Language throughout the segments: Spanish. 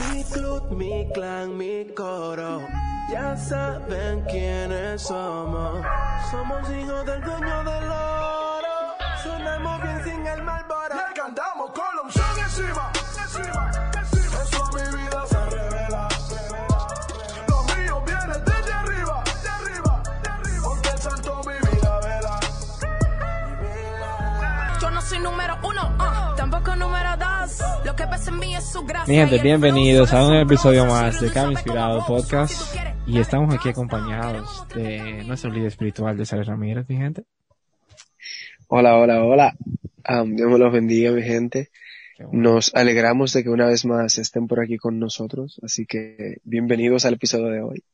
Mi club, mi clan, mi coro. Ya saben quiénes somos. Somos hijos del dueño del oro. Sonamos bien sin el malboro. Mi gente, bienvenidos a un episodio más de cómo Inspirado Podcast y estamos aquí acompañados de nuestro líder espiritual de Sales Ramírez, mi gente. Hola, hola, hola. Am, Dios me los bendiga, mi gente. Nos alegramos de que una vez más estén por aquí con nosotros, así que bienvenidos al episodio de hoy.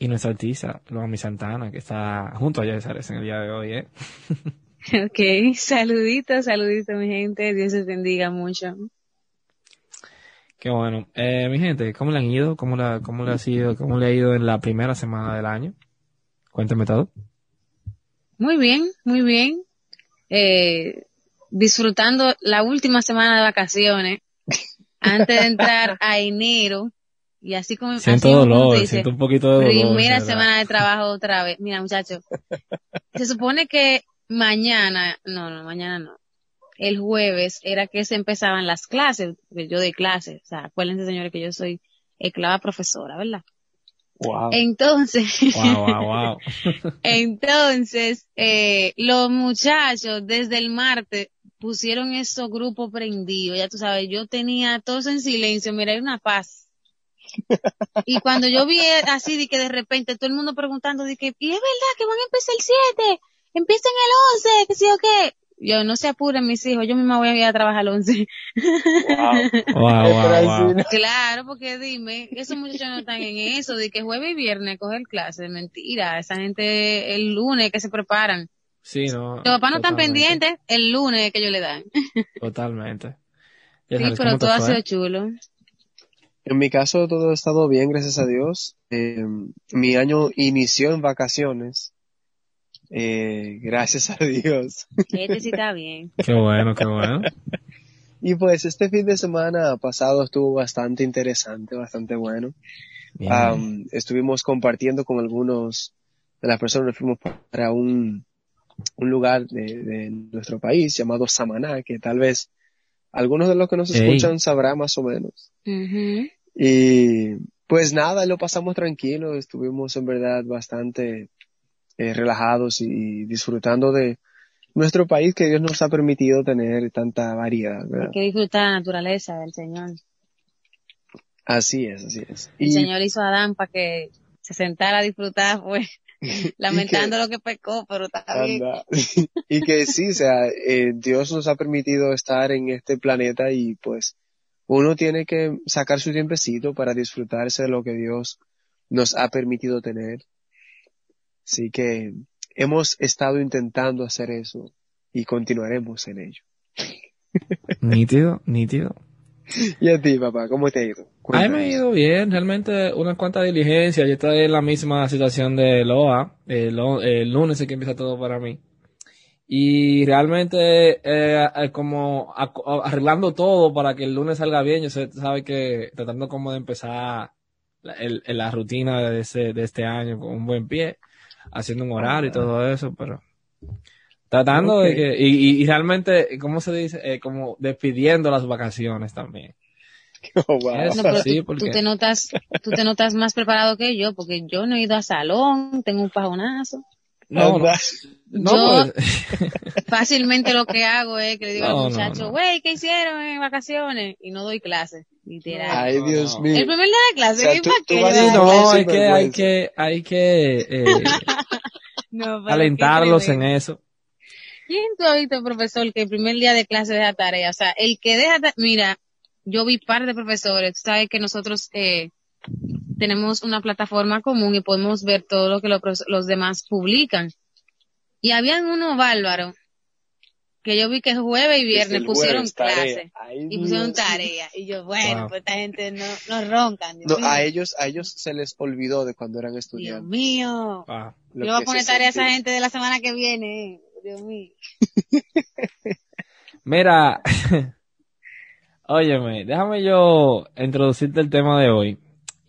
Y nuestra artista, Loami Santana, que está junto a Yesares en el día de hoy, ¿eh? Ok, saluditos, saluditos mi gente, Dios les bendiga mucho. Qué bueno. Eh, mi gente, ¿cómo le han ido? ¿Cómo, la, ¿Cómo le ha sido? ¿Cómo le ha ido en la primera semana del año? Cuéntame todo. Muy bien, muy bien. Eh, disfrutando la última semana de vacaciones antes de entrar a enero y así como Siento así dolor, dice, siento un poquito de dolor. primera semana de trabajo otra vez. Mira muchachos, se supone que mañana, no, no, mañana no. El jueves era que se empezaban las clases, porque yo doy clases, o sea, acuérdense señores que yo soy esclava profesora, ¿verdad? Wow. Entonces, Wow, wow, entonces, eh, los muchachos desde el martes pusieron esos grupos prendidos, ya tú sabes, yo tenía todo eso en silencio, mira, hay una paz. Y cuando yo vi así de que de repente todo el mundo preguntando de que, ¿y es verdad que van a empezar el 7? Empiezan el 11, que sí o qué. Yo, no se apuren mis hijos, yo misma voy a ir a trabajar el 11. Wow, wow, wow. Claro, porque dime, esos muchachos no están en eso, de que jueves y viernes coger clases, mentira, esa gente el lunes que se preparan. Sí, no. Los papás no están pendientes el lunes que ellos le dan. Totalmente. Sí, pero ¿cómo te todo ha sido chulo. En mi caso todo ha estado bien, gracias a Dios. Eh, mi año inició en vacaciones. Eh, gracias a Dios. Este sí está bien. Qué bueno, qué bueno. Y pues este fin de semana pasado estuvo bastante interesante, bastante bueno. Am, estuvimos compartiendo con algunos de las personas, nos fuimos para un, un lugar de, de nuestro país llamado Samaná, que tal vez algunos de los que nos Ey. escuchan sabrá más o menos. Y pues nada, lo pasamos tranquilo, estuvimos en verdad bastante eh, relajados y disfrutando de nuestro país que Dios nos ha permitido tener tanta variedad, Hay ¿verdad? que disfrutar la naturaleza del Señor. Así es, así es. El Y Señor hizo a Adán para que se sentara a disfrutar, pues, lamentando lo que pecó, pero está bien. Y que sí, o sea, eh, Dios nos ha permitido estar en este planeta y pues uno tiene que sacar su tiempecito para disfrutarse de lo que Dios nos ha permitido tener. Así que hemos estado intentando hacer eso y continuaremos en ello. Nítido, nítido. Y a ti, papá, ¿cómo te ha ido? A mí me ha ido bien, realmente una cuanta diligencia. Yo estoy en la misma situación de Loa. El, lunes es que empieza todo para mí. Y realmente, eh, eh, como arreglando todo para que el lunes salga bien, yo sé, sabe que tratando como de empezar la, el- la rutina de, ese, de este año con un buen pie, haciendo un horario y todo eso, pero tratando Ok. de que, y, y- y realmente, ¿cómo se dice? Eh, como despidiendo las vacaciones también. Oh, wow. No, pero Sí, tú, porque- tú te notas, tú te notas más preparado que yo, porque yo no he ido a salón, tengo un pajonazo. No, no, no, Yo- pues, Fácilmente lo que hago es que le digo No, al muchacho, no. güey, ¿qué hicieron en vacaciones? Y no doy clases, literal. Ay, No, Dios no. mío. El primer día de clase, O sea, ¿y tú- vas no, hay que, hay que, hay que eh, no, ¿para qué alentarlos en eso. ¿Quién tú has visto, profesor, que el primer día de clase deja tarea? O sea, el que deja, mira, yo vi par de profesores, tú sabes que nosotros eh, tenemos una plataforma común y podemos ver todo lo que los, los demás publican. Y habían unos bárbaros que yo vi que jueves y viernes pusieron jueves, tarea. clase Ay, y pusieron Dios. tarea. Y yo, bueno, Wow. pues esta gente no, no roncan. Dios No, a ellos, a ellos se les olvidó de cuando eran Dios estudiantes. mío. Ah, Yo voy a poner tarea a esa gente de la semana que viene. Dios mío. Mira, Óyeme, déjame yo introducirte el tema de hoy.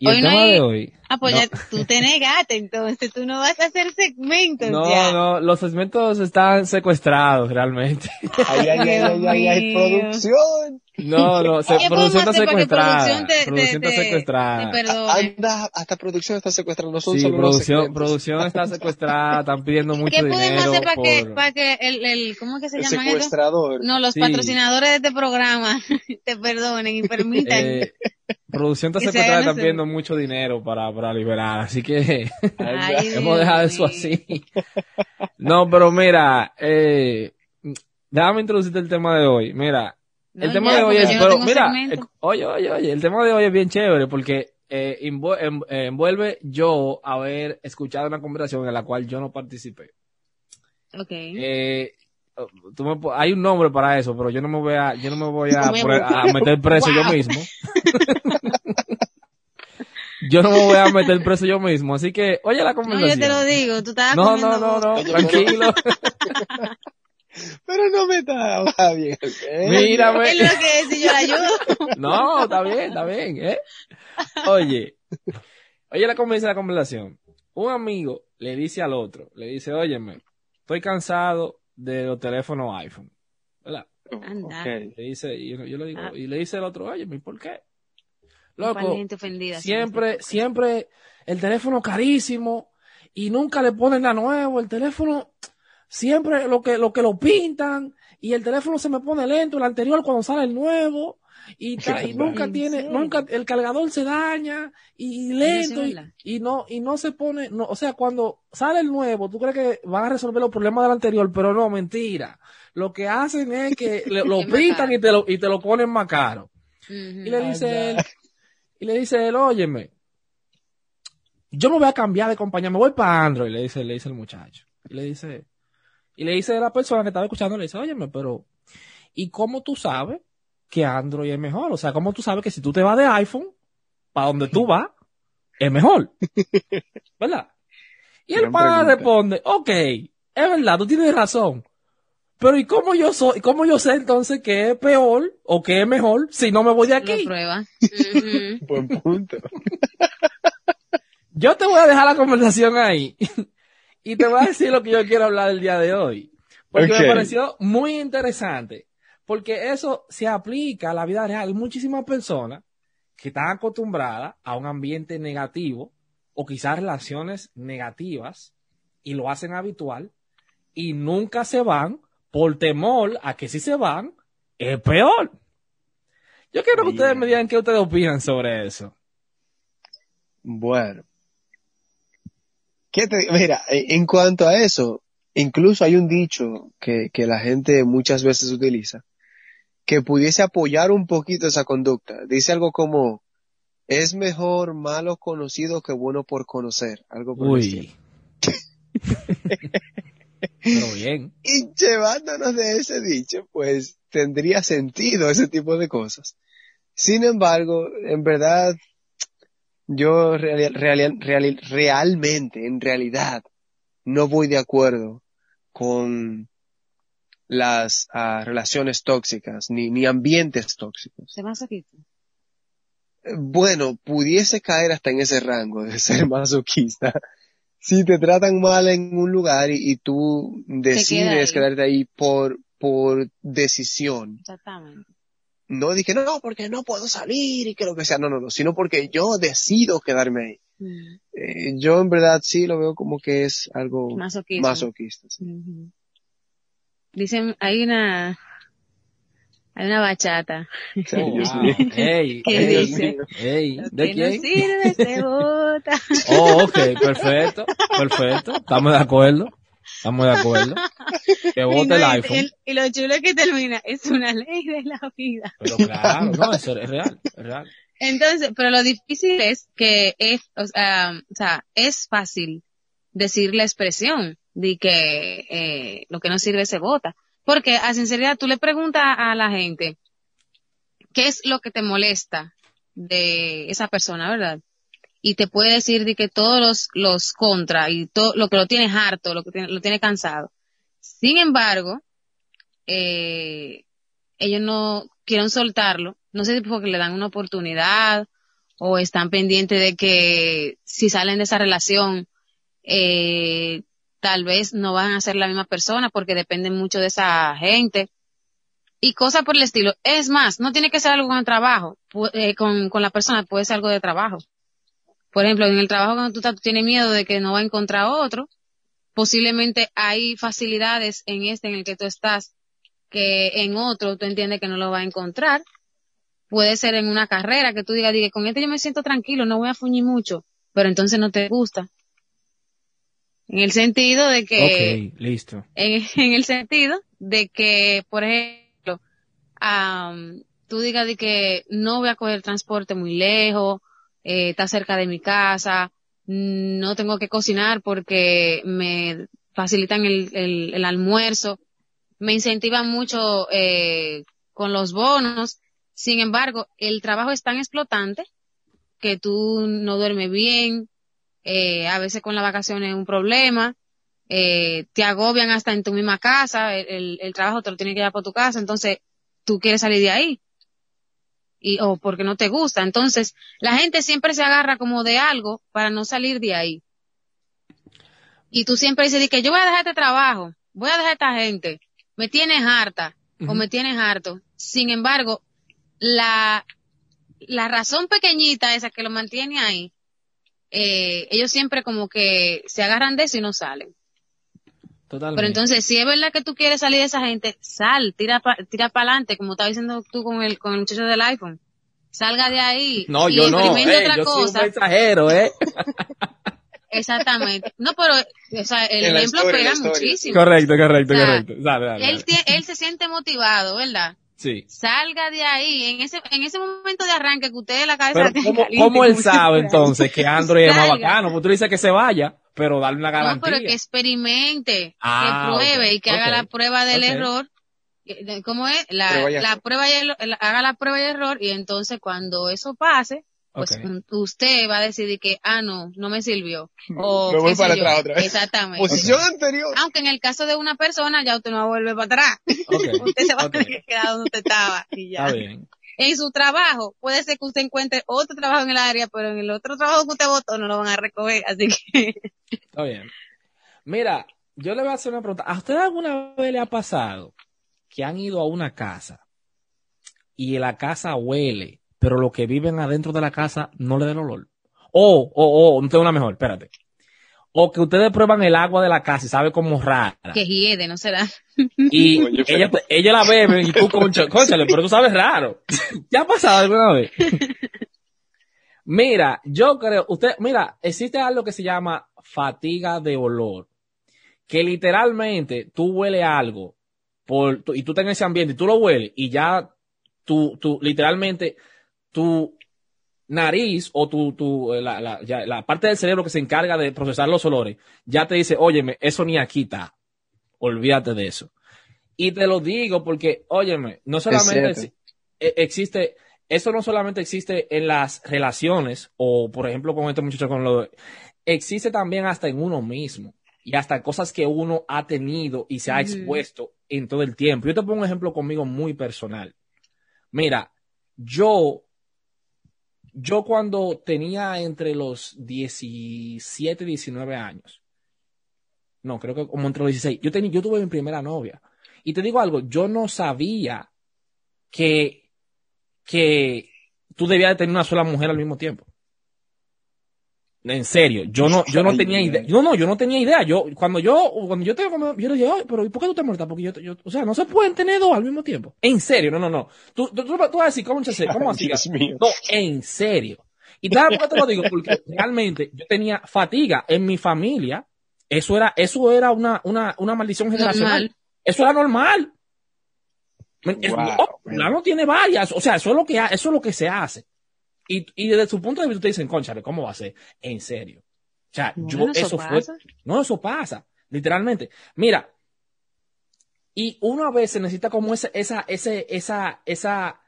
Y Hoy el no tema hay- de hoy. Ah, pues No. ya tú te negaste, entonces tú no vas a hacer segmentos No, ya. no, los segmentos están secuestrados realmente. Ay, ay, ay, ay, ay, ay, Dios mío. producción. No, no, se, ¿Qué producción está secuestrada. producción te, producción te- está secuestrada. te? Anda, hasta producción está secuestrando, no son Sí, solo producción, producción está secuestrada, están pidiendo mucho ¿Qué dinero. podemos hacer para que, para que el, el, ¿cómo es que se El llama eso? secuestrador. No, los Sí. patrocinadores de este programa te perdonen y permitan. Eh, producción está secuestrada, están pidiendo mucho dinero para, para liberar, así que Ay, hemos dejado eso así. No, pero mira, eh, déjame introducirte el tema de hoy. Mira, No, el tema ya, de hoy es, yo no pero mira, segmento. eh, oye, oye, oye, el tema de hoy es bien chévere porque eh, eh, envuelve yo haber escuchado una conversación en la cual yo no participé. Ok. Eh, tú me po- hay un nombre para eso, pero yo no me voy a, yo no me voy a, Me poner- a meter preso yo Wow. mismo. yo no me voy a meter preso yo mismo, así que, oye la no, conversación. yo te lo digo, tú estabas No, no, no, no, tranquilo. Pero no me está va bien. ¿eh? Mírame. Es lo que es, si yo la ayudo. No, está bien, está bien, ¿eh? Oye, oye la conversa la conversación. Un amigo le dice al otro, le dice, óyeme, estoy cansado de los teléfonos iPhone. ¿Verdad? Anda. Ok. Le dice, y yo, yo le digo, Ah. y le dice el otro, oye, ¿y por qué? Loco, siempre, siempre el teléfono carísimo y nunca le ponen la nuevo, el teléfono siempre lo que, lo que lo pintan y el teléfono se me pone lento, el anterior cuando sale el nuevo y, nunca ¿En tiene, nunca, el cargador se daña y lento y, no, y no se pone, no, o sea, cuando sale el nuevo, tú crees que van a resolver los problemas del anterior, pero no, mentira. Lo que hacen es que le- lo pintan y te lo, y te lo ponen más caro. Y le dice él, y le dice él, óyeme, yo me voy a cambiar de compañía, me voy para Android, le dice, le dice el muchacho. Y le dice, y le dice la persona que estaba escuchando, le dice, óyeme, pero, ¿y cómo tú sabes que Android es mejor? O sea, ¿cómo tú sabes que si tú te vas de iPhone, para donde tú vas, es mejor? ¿Verdad? Y el pana pregunta. responde, ok, es verdad, tú tienes razón. Pero ¿y cómo yo soy, cómo yo sé entonces que es peor o que es mejor si no me voy de Lo aquí? prueba. Buen punto. Yo te voy a dejar la conversación ahí y te voy a decir lo que yo quiero hablar el día de hoy. Porque me pareció muy interesante. Porque eso se aplica a la vida real. Hay muchísimas personas que están acostumbradas a un ambiente negativo o quizás relaciones negativas y lo hacen habitual y nunca se van por temor a que si se van es peor. Yo quiero que Bien. ustedes me digan qué ustedes opinan sobre eso. Bueno. ¿Qué te- mira, en en cuanto a eso, incluso hay un dicho que, que la gente muchas veces utiliza, que pudiese apoyar un poquito esa conducta. Dice algo como, es mejor malo conocido que bueno por conocer. Algo por. Uy. Pero bien. Y llevándonos de ese dicho, pues tendría sentido ese tipo de cosas. Sin embargo, en verdad, yo real- real- real- realmente, en realidad, no voy de acuerdo con las ah, relaciones tóxicas, ni, ni ambientes tóxicos. ¿Se más aquí? Bueno, pudiese caer hasta en ese rango de ser masoquista. Si te tratan mal en un lugar y, y tú decides ahí. quedarte ahí por, por decisión. Exactamente. No dije, no, porque no puedo salir y que lo que sea. No, no, no, sino porque yo decido quedarme ahí. Mm. Eh, yo en verdad sí lo veo como que es algo masoquista. sí. Ujú. Dicen, hay una, hay una bachata. Sí, Oh, wow. ¿Qué dice? ¿de quién? no sirve se bota. Oh, ok, perfecto, perfecto. Estamos de acuerdo. Estamos de acuerdo. Que Y, vote no, el iPhone. y lo chulo es que termina, es una ley de la vida. Pero claro, no, eso es real, es real. Entonces, pero lo difícil es que es, o sea, o sea, es fácil decir la expresión de que eh, lo que no sirve se vota. Porque a sinceridad tú le preguntas a la gente qué es lo que te molesta de esa persona, ¿verdad? Y te puede decir de que todos los, los contra y todo lo que lo tienes harto, lo que tiene- lo tiene cansado. Sin embargo, eh, ellos no quieren soltarlo, no sé si porque le dan una oportunidad o están pendientes de que si salen de esa relación, eh, tal vez no van a ser la misma persona porque dependen mucho de esa gente y cosas por el estilo. Es más, no tiene que ser algo con el trabajo, eh, con, con la persona, puede ser algo de trabajo. Por ejemplo, en el trabajo cuando tú, estás, tú tienes miedo de que no va a encontrar otro, posiblemente hay facilidades en este en el que tú estás que en otro tú entiendes que no lo va a encontrar. Puede ser en una carrera que tú digas, diga, con este yo me siento tranquilo, no voy a fuñir mucho, pero entonces no te gusta. En el sentido de que ok, listo. en, en el sentido de que, por ejemplo, tú digas de que no voy a coger transporte muy lejos, eh, está cerca de mi casa, no tengo que cocinar porque me facilitan el, el, el almuerzo, me incentivan mucho eh, con los bonos, sin embargo, el trabajo es tan explotante que tú no duermes bien, eh, a veces con las vacaciones es un problema, eh, te agobian hasta en tu misma casa, el, el, el trabajo te lo tiene que llevar por tu casa, entonces tú quieres salir de ahí. Y, o porque no te gusta. Entonces, la gente siempre se agarra como de algo para no salir de ahí. Y tú siempre dices que yo voy a dejar este trabajo, voy a dejar a esta gente, me tienes harta o me tienes harto. Sin embargo, la, la razón pequeñita esa que lo mantiene ahí, eh, ellos siempre como que se agarran de eso y no salen. Totalmente. Pero entonces, si es verdad que tú quieres salir de esa gente, sal, tira pa, tira para adelante, como estaba diciendo tú con el, con el muchacho del iPhone. Salga de ahí. no, y yo no, experimente eh, otra yo soy cosa. un mensajero, eh. Exactamente. No, pero, o sea, el En ejemplo historia, pega muchísimo. correcto, correcto, O sea, correcto. Dale, dale, Él, dale. él se siente motivado, ¿verdad? Sí. Salga de ahí, en ese, en ese momento de arranque que usted la cabeza Pero ¿cómo, caliente, cómo él sabe entonces que Android es más bacano? Pues tú dices que se vaya, pero darle una No, garantía. pero que experimente, Ah, que pruebe y que haga la prueba del error. Eh, ¿Cómo es? La, Prueba y la prueba y el- la- haga la prueba y error y entonces cuando eso pase, pues usted va a decidir que, ah, no, no me sirvió. O, Me voy para atrás otra vez. Exactamente. Posición anterior. Aunque en el caso de una persona ya usted no va a volver para atrás. Usted se va a tener que quedar donde usted estaba y ya. Está bien. En su trabajo, puede ser que usted encuentre otro trabajo en el área, pero en el otro trabajo que usted votó no lo van a recoger, así que Está bien. Mira, yo le voy a hacer una pregunta. ¿A usted alguna vez le ha pasado que han ido a una casa y la casa huele, pero los que viven adentro de la casa no le den olor? O, o, o, no tengo una mejor, espérate. O que ustedes prueban el agua de la casa y sabe como rara. que hiede, ¿no será? Y Oye, ella, ella la bebe y tú, concha, cónchale, pero tú sabes raro. ¿Ya ha pasado alguna vez? Mira, yo creo, usted, mira, existe algo que se llama fatiga de olor. Que literalmente tú hueles algo por, y tú estás en ese ambiente y tú lo hueles y ya tú, tú, literalmente, tu nariz o tu, tu, eh, la, la, ya, la parte del cerebro que se encarga de procesar los olores, ya te dice, óyeme, eso ni aquí está. Olvídate de eso. Y te lo digo porque, óyeme, no solamente e- existe, eso no solamente existe en las relaciones, o por ejemplo con este muchacho con lo existe también hasta en uno mismo. Y hasta cosas que uno ha tenido y se ha expuesto en todo el tiempo. Yo te pongo un ejemplo conmigo muy personal. Mira, yo, yo cuando tenía entre los 17 y 19 años, no, creo que como entre los 16, yo, yo tuve mi primera novia. Y te digo algo, yo no sabía que, que tú debías de tener una sola mujer al mismo tiempo. En serio, yo no, yo no tenía idea. No, no, yo no tenía idea. Yo, cuando yo, cuando yo tengo, como- yo le dije, "Ay, pero ¿y por qué tú te muertas? Porque yo, yo, o sea, no se pueden tener dos al mismo tiempo. En serio, no, no, no. Tú, tú, tú, tú vas a decir, ¿cómo, se- cómo así? No, en serio. Y sabes por qué te lo digo? Porque realmente yo tenía fatiga en mi familia. Eso era, eso era una, una, una maldición generacional. Normal. Eso era normal. Wow, no, man. fulano tiene varias. O sea, eso es lo que, eso es lo que se hace. Y, y desde su punto de vista te dicen, conchale, ¿cómo va a ser? En serio. O sea, yo, eso, eso fue, pasa. no, eso pasa, literalmente. Mira, y uno a veces necesita como esa, esa, ese, esa, esa,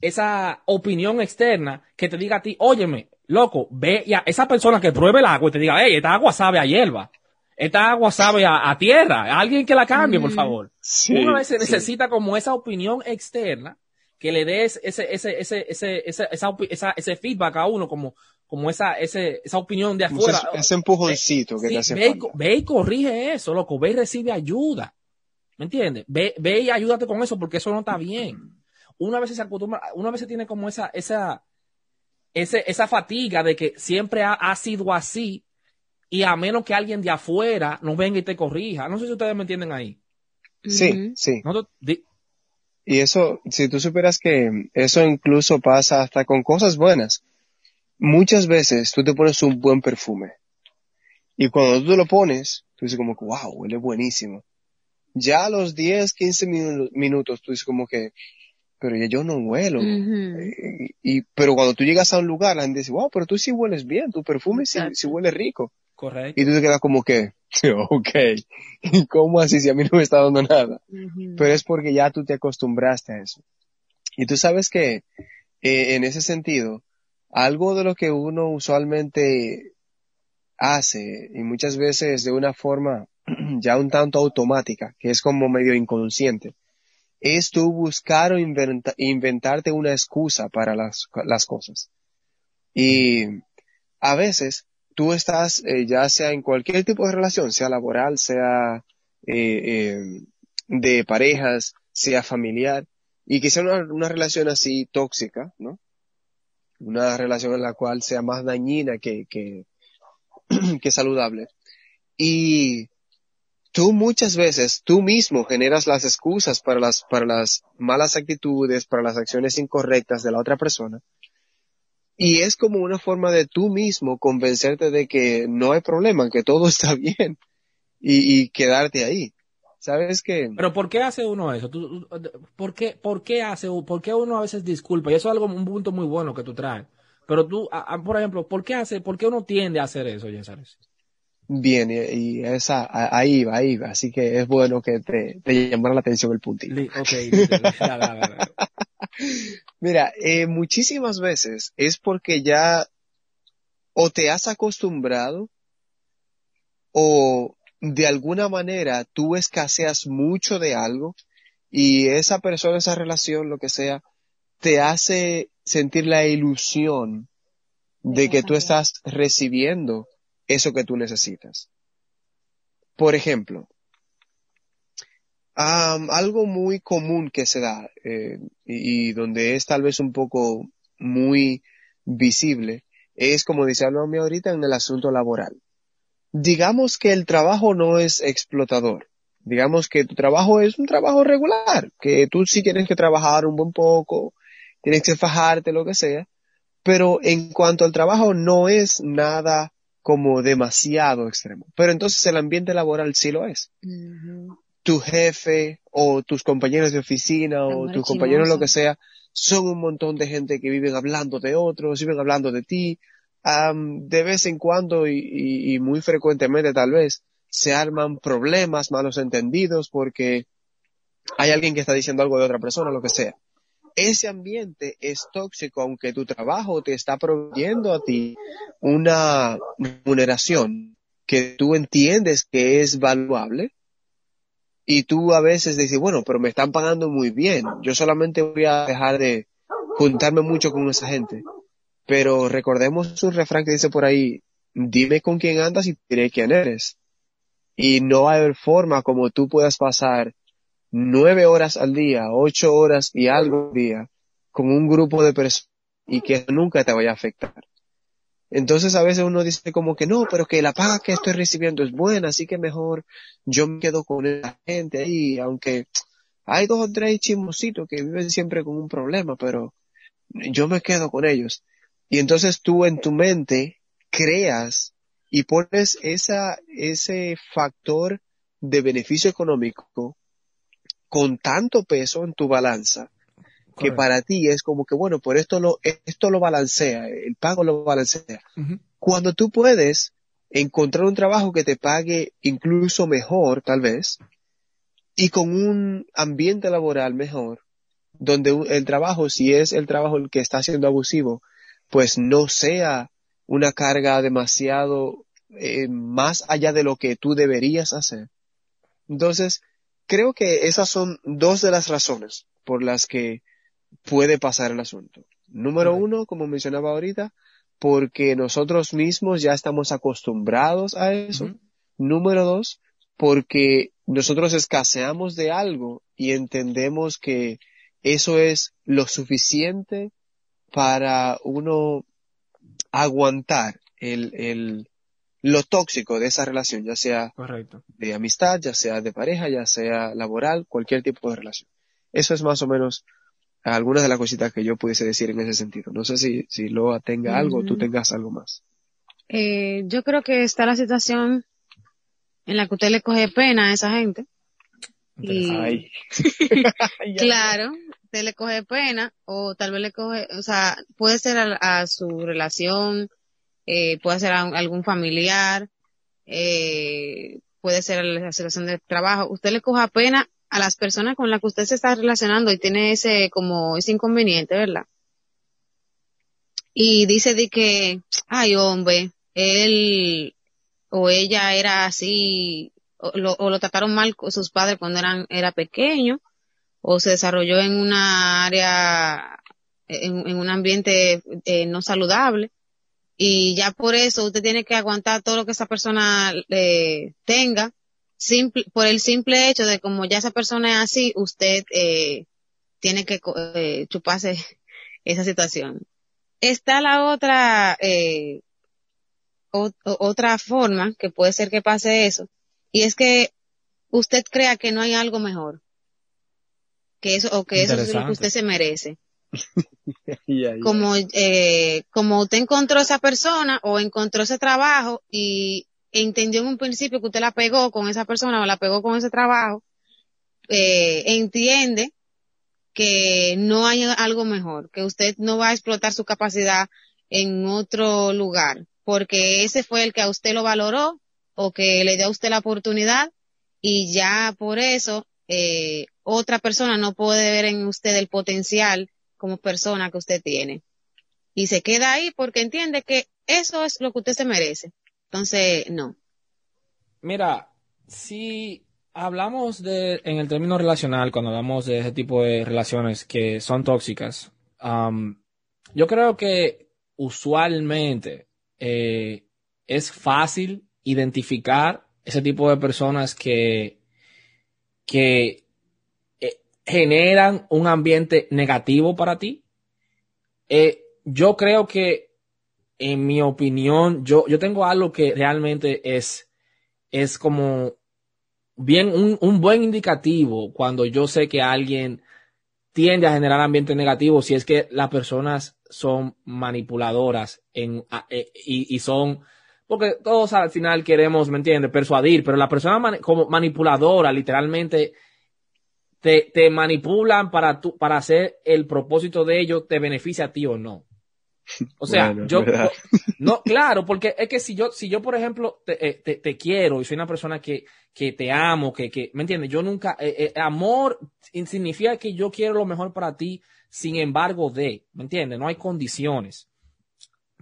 esa opinión externa que te diga a ti, óyeme, loco, ve y a esa persona que pruebe el agua y te diga, hey, esta agua sabe a hierba, esta agua sabe a, a tierra, alguien que la cambie, por Mm. favor. Sí, Uno a veces sí. necesita como esa opinión externa que le des ese, ese, ese, ese, ese, esa, esa- ese feedback a uno, como, como esa, ese, esa opinión de afuera. Ese, ese empujoncito que Sí, te hace ve, y, falta. ve y corrige eso, loco, ve y recibe ayuda. ¿Me entiendes? Ve, ve y ayúdate con eso porque eso no está bien. Una vez se acostumbra, una vez tiene como esa, esa, ese, esa fatiga de que siempre ha, ha sido así y a menos que alguien de afuera no venga y te corrija. No sé si ustedes me entienden ahí. Sí, sí. Y eso, si tú supieras que eso incluso pasa hasta con cosas buenas. Muchas veces tú te pones un buen perfume y cuando tú lo pones, tú dices como que, wow, huele buenísimo. Ya a los 10, 15 minu- minutos tú dices como que, pero ya yo no huelo. Y, y- pero cuando tú llegas a un lugar, la gente dice, wow, pero tú sí hueles bien, tu perfume sí huele rico. Correcto. Y tú te quedas como que, ok, ¿cómo así si a mí no me está dando nada? Ujú. pero es porque ya tú te acostumbraste a eso. Y tú sabes que eh, en ese sentido, algo de lo que uno usualmente hace, y muchas veces de una forma ya un tanto automática, que es como medio inconsciente, es tú buscar o inventa- inventarte una excusa para las, las cosas. Y a veces tú estás, eh, ya sea en cualquier tipo de relación, sea laboral, sea eh, eh, de parejas, sea familiar, y que sea una, relación así tóxica, ¿no? Una relación en la cual sea más dañina que, que, que saludable. Y tú muchas veces, tú mismo generas las excusas para las, para las malas actitudes, para las acciones incorrectas de la otra persona. Y es como una forma de tú mismo convencerte de que no hay problema, que todo está bien y, y quedarte ahí. ¿Sabes qué? Pero ¿por qué hace uno eso? Tú- ¿por, qué, ¿Por qué hace, por qué uno a veces disculpa? Y eso es algo, un punto muy bueno que tú traes. Pero tú, a- a- por ejemplo, ¿por qué hace, por qué uno tiende a hacer eso, César? Bien, y, y esa, a- ahí va, ahí va. Así que es bueno que te, te llamara la atención el puntito. Li- Ok, dale, dale, dale. Mira, eh, muchísimas veces es porque ya o te has acostumbrado o de alguna manera tú escaseas mucho de algo y esa persona, esa relación, lo que sea, te hace sentir la ilusión de que tú estás recibiendo eso que tú necesitas. Por ejemplo, am, algo muy común que se da eh, y, donde es tal vez un poco muy visible es como dice Alomia ahorita en el asunto laboral. Digamos que el trabajo no es explotador. Digamos que tu trabajo es un trabajo regular, que tú sí tienes que trabajar un buen poco, tienes que fajarte, lo que sea, pero en cuanto al trabajo no es nada como demasiado extremo. Pero entonces el ambiente laboral sí lo es. Tu jefe o tus compañeros de oficina o tus compañeros lo que sea, son un montón de gente que viven hablando de otros, viven hablando de ti. Am, de vez en cuando y, y- y muy frecuentemente tal vez se arman problemas, malos entendidos porque hay alguien que está diciendo algo de otra persona, lo que sea. Ese ambiente es tóxico aunque tu trabajo te está proveyendo a ti una remuneración que tú entiendes que es valuable y tú a veces dices, bueno, pero me están pagando muy bien, yo solamente voy a dejar de juntarme mucho con esa gente. Pero recordemos un refrán que dice por ahí, dime con quién andas y diré quién eres. Y no va a haber forma como tú puedas pasar nueve horas al día, ocho horas y algo al día con un grupo de personas y que nunca te vaya a afectar. Entonces a veces uno dice como que no, pero que la paga que estoy recibiendo es buena, así que mejor yo me quedo con la gente ahí, aunque hay dos o tres chismositos que viven siempre con un problema, pero yo me quedo con ellos. Y entonces tú en tu mente creas y pones esa, ese factor de beneficio económico con tanto peso en tu balanza que Correcto. para ti es como que bueno, por esto lo, esto lo balancea, el pago lo balancea. Cuando tú puedes encontrar un trabajo que te pague incluso mejor, tal vez, y con un ambiente laboral mejor, donde el trabajo, si es el trabajo el que está siendo abusivo, pues no sea una carga demasiado eh, más allá de lo que tú deberías hacer. Entonces, creo que esas son dos de las razones por las que puede pasar el asunto. Número uno, como mencionaba ahorita, porque nosotros mismos ya estamos acostumbrados a eso. Número dos, porque nosotros escaseamos de algo y entendemos que eso es lo suficiente para uno aguantar el, el, lo tóxico de esa relación, ya sea Correcto. de amistad, ya sea de pareja, ya sea laboral, cualquier tipo de relación. Eso es más o menos algunas de las cositas que yo pudiese decir en ese sentido. No sé si, si Loa tenga algo o tú Ujú. tengas algo más. Eh, yo creo que está la situación en la que usted le coge pena a esa gente. Y, Ay. claro, usted le coge pena o tal vez le coge, o sea, puede ser a, a su relación, eh, puede ser a un- algún familiar, eh, puede ser a la situación de trabajo. Usted le coja pena a las personas con las que usted se está relacionando y tiene ese como ese inconveniente, ¿verdad? Y dice de que, ay hombre, él o ella era así, o lo, o lo trataron mal sus padres cuando eran, era pequeño, o se desarrolló en una área, en, en un ambiente eh, no saludable, y ya por eso usted tiene que aguantar todo lo que esa persona eh, tenga, simple, por el simple hecho de como ya esa persona es así, usted eh, tiene que eh, chuparse esa situación. Está la otra, eh, o- otra forma que puede ser que pase eso, y es que usted crea que no hay algo mejor, que eso, o que eso es lo que usted se merece. Como, eh, como usted encontró esa persona o encontró ese trabajo y entendió en un principio que usted la pegó con esa persona o la pegó con ese trabajo, eh, entiende que no hay algo mejor, que usted no va a explotar su capacidad en otro lugar, porque ese fue el que a usted lo valoró o que le dio a usted la oportunidad y ya por eso eh, otra persona no puede ver en usted el potencial como persona que usted tiene. Y se queda ahí porque entiende que eso es lo que usted se merece. Entonces, no. Mira, si hablamos de, en el término relacional, cuando hablamos de ese tipo de relaciones que son tóxicas, am, yo creo que usualmente eh, es fácil identificar ese tipo de personas que, que eh, generan un ambiente negativo para ti. Eh, yo creo que, en mi opinión, yo, yo tengo algo que realmente es es como bien un, un buen indicativo cuando yo sé que alguien tiende a generar ambiente negativo si es que las personas son manipuladoras en, eh, y, y son porque todos al final queremos, ¿me? Persuadir, pero la persona como manipuladora literalmente te, te manipulan para tu, para hacer el propósito de ellos, te beneficia a ti o no. O sea, Bueno, yo, ¿verdad? no, claro, porque es que si yo, si yo, por ejemplo, te, eh, te, te quiero y soy una persona que, que te amo, que, que, ¿me entiendes? Yo nunca, eh, eh, amor significa que yo quiero lo mejor para ti, sin embargo de, ¿me entiendes? No hay condiciones.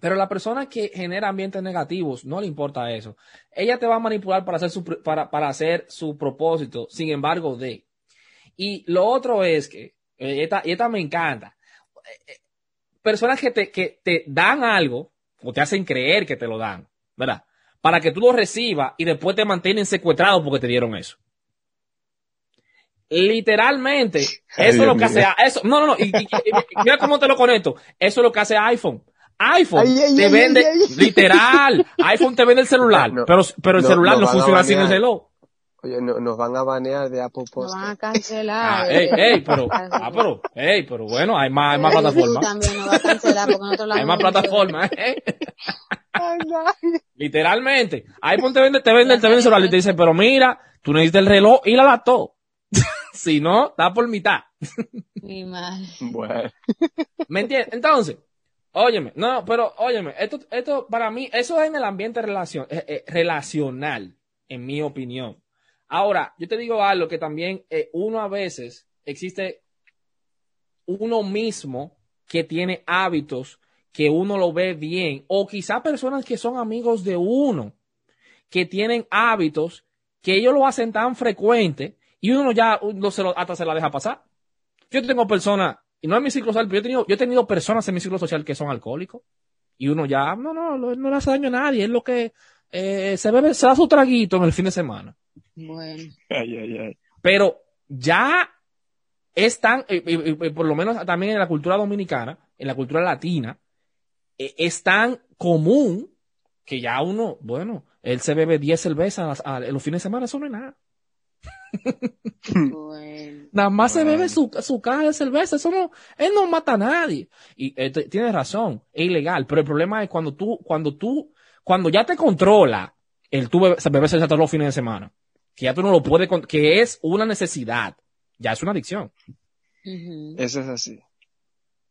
Pero la persona que genera ambientes negativos, no le importa eso. Ella te va a manipular para hacer su, para, para hacer su propósito, sin embargo de. Y lo otro es que, eh, esta, y esta me encanta, personas que te, que te dan algo o te hacen creer que te lo dan, ¿verdad? Para que tú lo recibas y después te mantienen secuestrado porque te dieron eso. Literalmente, eso Ay, es lo que hace, eso, no, no, no, y, y- y- mira cómo te lo conecto, eso es lo que hace iPhone. iPhone Ay, te ay, vende, ay, literal, iPhone te vende el celular, No, pero, pero el no, celular no, a funciona sin el reloj. Oye, no- nos van a banear de Apple Lo van a Podcast. cancelar. Ah, ey, ey, pero, ah, pero, ey, pero bueno, hay más, hay más plataformas. también nos va a cancelar porque nosotros la Hay más plataformas, ¿eh? Literalmente. iPhone te vende, te vende, te vende el celular y te dice, pero mira, tú necesitas el reloj y la laptop. si no, está por mitad. Mi madre. Bueno, ¿Me entiendes? Entonces, óyeme, no, pero óyeme, esto, esto para mí, eso es en el ambiente relacion- eh, eh, relacional, en mi opinión. Ahora, yo te digo algo que también eh, uno a veces existe uno mismo que tiene hábitos que uno lo ve bien, o quizá personas que son amigos de uno, que tienen hábitos que ellos lo hacen tan frecuente y uno ya uno se lo, hasta se la deja pasar. Yo tengo personas y no es mi ciclo social, pero yo he tenido, yo he tenido personas en mi ciclo social que son alcohólicos. Y uno ya, no, no, no, no le hace daño a nadie, es lo que eh, se bebe, se da su traguito en el fin de semana. Bueno. Ay, ay, ay. Pero ya es tan, eh, eh, eh, por lo menos también en la cultura dominicana, en la cultura latina, eh, es tan común que ya uno, bueno, él se bebe 10 cervezas a- en los fines de semana, eso no es nada. Bueno. Nada más se bebe su, su caja de cerveza, eso no, él no mata a nadie. Y eh, tienes razón, es ilegal, pero el problema es cuando tú, cuando tú, cuando ya te controla el tú bebe, beber cerveza todos los fines de semana, que ya tú no lo puedes, que es una necesidad, ya es una adicción. Eso es así.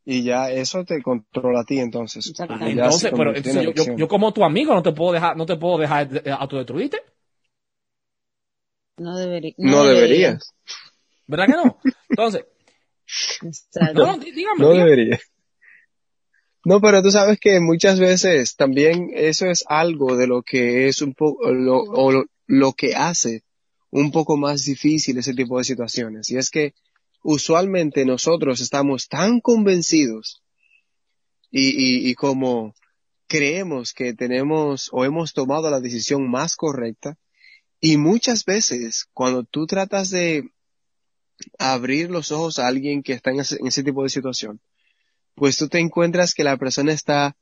Y ya eso te controla a ti entonces. Entonces, pero entonces yo, yo, como tu amigo no te puedo dejar, no te puedo dejar eh, autodestruirte, No debería. No deberías. ¿verdad que no? Entonces, no, dí- dígame, No dígame. deberías. No, pero tú sabes que muchas veces también eso es algo de lo que es un poco, lo, o lo, lo que hace un poco más difícil ese tipo de situaciones. Y es que usualmente nosotros estamos tan convencidos y, y, como creemos que tenemos o hemos tomado la decisión más correcta y muchas veces cuando tú tratas de abrir los ojos a alguien que está en ese, tipo de situación, pues tú te encuentras que la persona está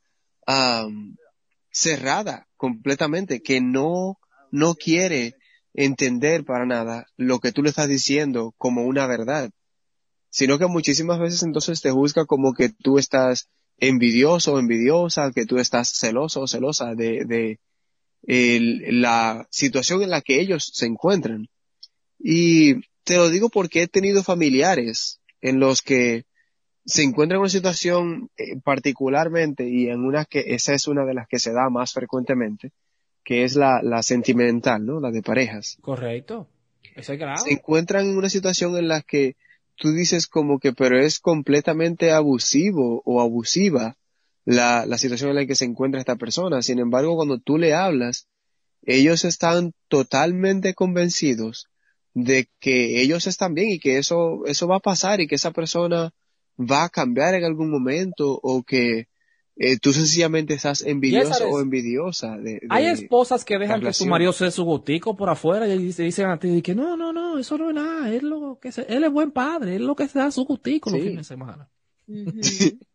cerrada completamente, que no, no quiere entender para nada lo que tú le estás diciendo como una verdad, sino que muchísimas veces entonces te juzga como que tú estás envidioso o envidiosa, que tú estás celoso o celosa de, de la situación en la que ellos se encuentran. Y te lo digo porque he tenido familiares en los que se encuentran en una situación eh, particularmente y en una que esa es una de las que se da más frecuentemente, que es la, la sentimental, ¿no? La de parejas. Correcto. Ese es grave. Se encuentran en una situación en la que tú dices como que pero es completamente abusivo o abusiva la, la situación en la que se encuentra esta persona. Sin embargo, cuando tú le hablas, ellos están totalmente convencidos de que ellos están bien y que eso, eso va a pasar y que esa persona va a cambiar en algún momento o que eh, tú sencillamente estás envidioso o envidiosa de, de- Hay esposas que dejan que su marido se dé su gustico por afuera y te dicen a ti que no, no, no, eso no es nada, él, lo que se- él es buen padre, él lo que se da su gustico los fines de semana.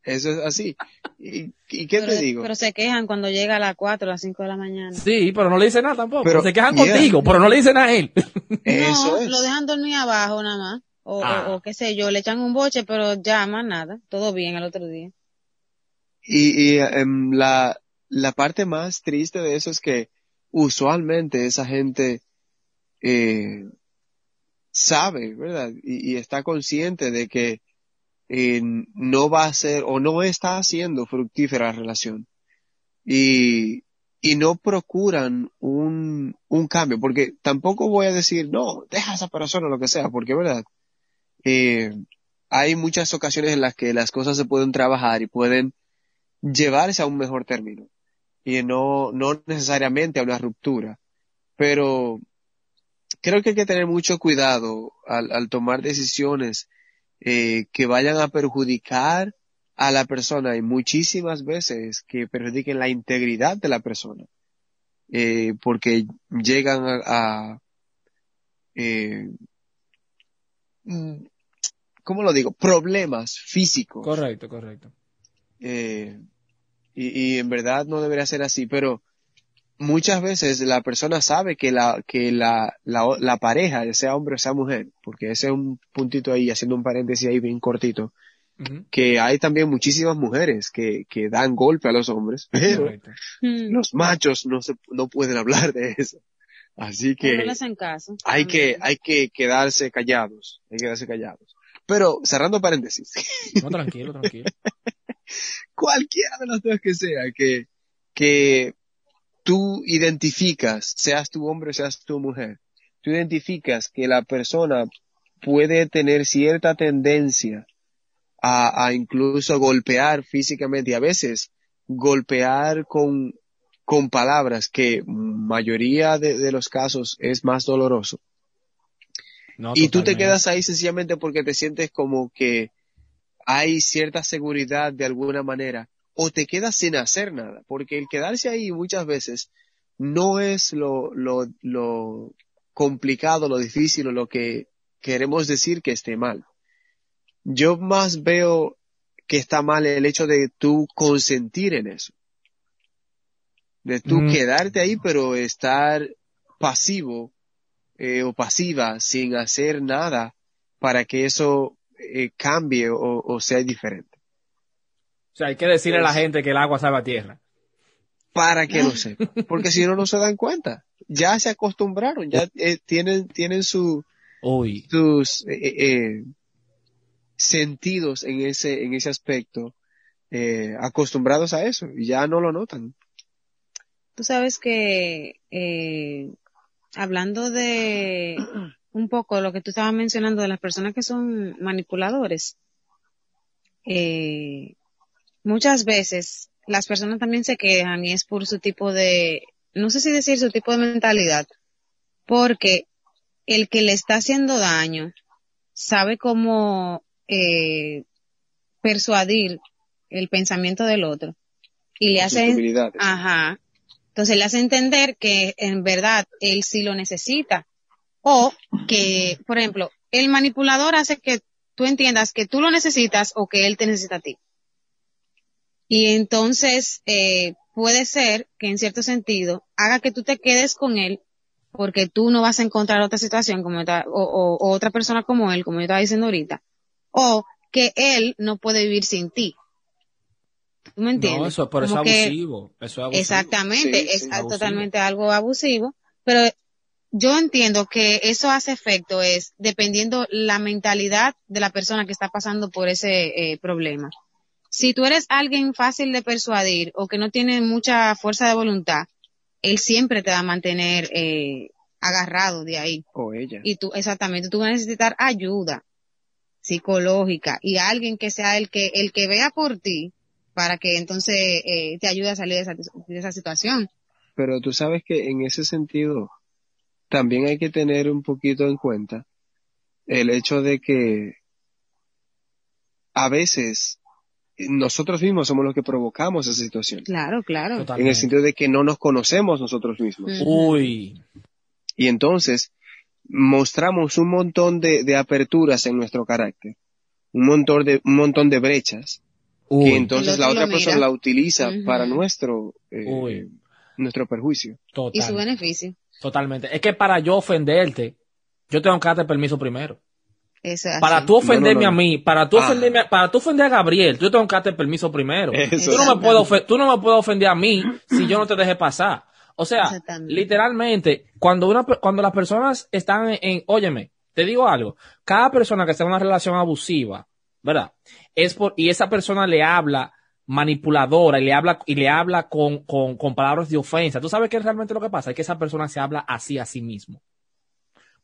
Eso es así. ¿Y, y qué pero, te digo? pero se quejan cuando llega a las 4 a las 5 de la mañana. Sí, pero no le dice nada tampoco. Pero, se quejan yeah. contigo, pero no le dicen a él. Eso no, es. lo dejan dormir abajo nada más. O, o- Ah. o qué sé yo, le echan un boche, pero ya más nada. Todo bien el otro día. Y, em, la, la parte más triste de eso es que usualmente esa gente eh, sabe, ¿verdad? Y, está consciente de que eh, no va a ser o no está haciendo fructífera la relación. Y, y no procuran un, un cambio, porque tampoco voy a decir, no, deja a esa persona lo que sea, porque, ¿verdad? Eh, hay muchas ocasiones en las que las cosas se pueden trabajar y pueden llevarse a un mejor término y no, no necesariamente a una ruptura. Pero creo que hay que tener mucho cuidado al, tomar decisiones eh, que vayan a perjudicar a la persona y muchísimas veces que perjudiquen la integridad de la persona. Eh, porque llegan a, a eh, mm, ¿cómo lo digo? Problemas físicos. Correcto, correcto. Eh, y, y en verdad no debería ser así, pero muchas veces la persona sabe que la, que la, la, la pareja, sea hombre o sea mujer, porque ese es un puntito ahí, haciendo un paréntesis ahí bien cortito, que hay también muchísimas mujeres que, que dan golpe a los hombres, pero Correcto. Mm. los machos no se, no pueden hablar de eso. Así no que caso. hay que, hay que quedarse callados, hay que quedarse callados. Pero cerrando paréntesis, No, tranquilo, tranquilo. cualquiera de las dos que sea, que, que tú identificas, seas tu hombre o seas tu mujer, tú identificas que la persona puede tener cierta tendencia a, a incluso golpear físicamente y a veces golpear con, con palabras que mayoría de, de los casos es más doloroso. No, Y tú te quedas ahí sencillamente porque te sientes como que hay cierta seguridad de alguna manera, o te quedas sin hacer nada, porque el quedarse ahí muchas veces no es lo, lo, lo complicado, lo difícil o lo que queremos decir que esté mal. Yo más veo que está mal el hecho de tú consentir en eso. De tú Mm. quedarte ahí, pero estar pasivo eh, o pasiva sin hacer nada para que eso eh, cambie o, o sea diferente. O sea, hay que decirle a la gente que el agua salva tierra. Para que lo sepan. Porque si no, no se dan cuenta. Ya se acostumbraron, ya eh, tienen, tienen su, Uy. sus eh, eh, eh, sentidos en ese, en ese aspecto eh, acostumbrados a eso y ya no lo notan. Tú sabes que, eh, hablando de un poco lo que tú estabas mencionando de las personas que son manipuladores, eh, muchas veces las personas también se quejan y es por su tipo de, no sé si decir su tipo de mentalidad, porque el que le está haciendo daño sabe cómo eh, persuadir el pensamiento del otro y le hace. Ajá. Entonces le hace entender que en verdad él sí lo necesita. O que, por ejemplo, el manipulador hace que tú entiendas que tú lo necesitas o que él te necesita a ti. Y entonces eh, puede ser que en cierto sentido haga que tú te quedes con él porque tú no vas a encontrar otra situación como esta- o, o- o otra persona como él, como yo estaba diciendo ahorita. O que él no puede vivir sin ti. ¿Tú me entiendes? No, eso, pero es que- abusivo. Eso es abusivo. Exactamente, Sí, es sí, a- abusivo. totalmente algo abusivo, pero yo entiendo que eso hace efecto es dependiendo la mentalidad de la persona que está pasando por ese eh, problema. Si tú eres alguien fácil de persuadir o que no tiene mucha fuerza de voluntad, él siempre te va a mantener eh, agarrado de ahí. O ella. Y tú, exactamente, tú vas a necesitar ayuda psicológica y alguien que sea el que, el que vea por ti para que entonces eh, te ayude a salir de esa, de esa situación. Pero tú sabes que en ese sentido también hay que tener un poquito en cuenta el hecho de que a veces nosotros mismos somos los que provocamos esa situación. Claro, claro. En el sentido de que no nos conocemos nosotros mismos. Uy. Y entonces mostramos un montón de, de aperturas en nuestro carácter, un montón de, un montón de brechas, Uy. que entonces la otra persona mira. la utiliza para nuestro, eh, Uy. nuestro perjuicio. Total. Y su beneficio. Totalmente. Es que para yo ofenderte, yo tengo que darte permiso primero. Eso es Para así. tú ofenderme No, no, no. a mí, para tú Ah. ofenderme, a- para tú ofender a Gabriel, yo tengo que darte permiso primero. Eso Tú no, me puedes ofe- tú no me puedes ofender a mí si yo no te deje pasar. O sea, literalmente, cuando una, cuando las personas están en, en- óyeme, te digo algo, cada persona que está en una relación abusiva, ¿verdad? Es por, y esa persona le habla manipuladora y le habla, y le habla con, con, con palabras de ofensa. ¿Tú sabes qué es realmente lo que pasa? Es que esa persona se habla así a sí mismo.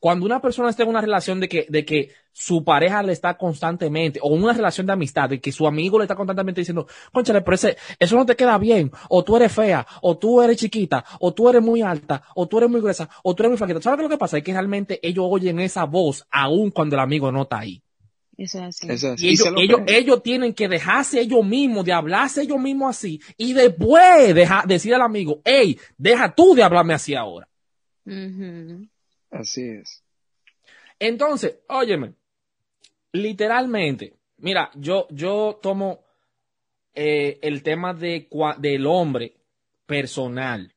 Cuando una persona está en una relación de que, de que su pareja le está constantemente, o una relación de amistad, de que su amigo le está constantemente diciendo, conchale, pero ese- eso no te queda bien, o tú eres fea, o tú eres chiquita, o tú eres muy alta, o tú eres muy gruesa, o tú eres muy flaquita. ¿Sabes lo que pasa? Es que realmente ellos oyen esa voz aún cuando el amigo no está ahí. Eso es así. Eso es. Y ellos, lo ellos, ellos tienen que dejarse ellos mismos, de hablarse ellos mismos así, y después deja, decir al amigo, hey, deja tú de hablarme así ahora. Así es. Entonces, óyeme, literalmente, mira, yo, yo tomo eh, el tema de, cua- del hombre personal,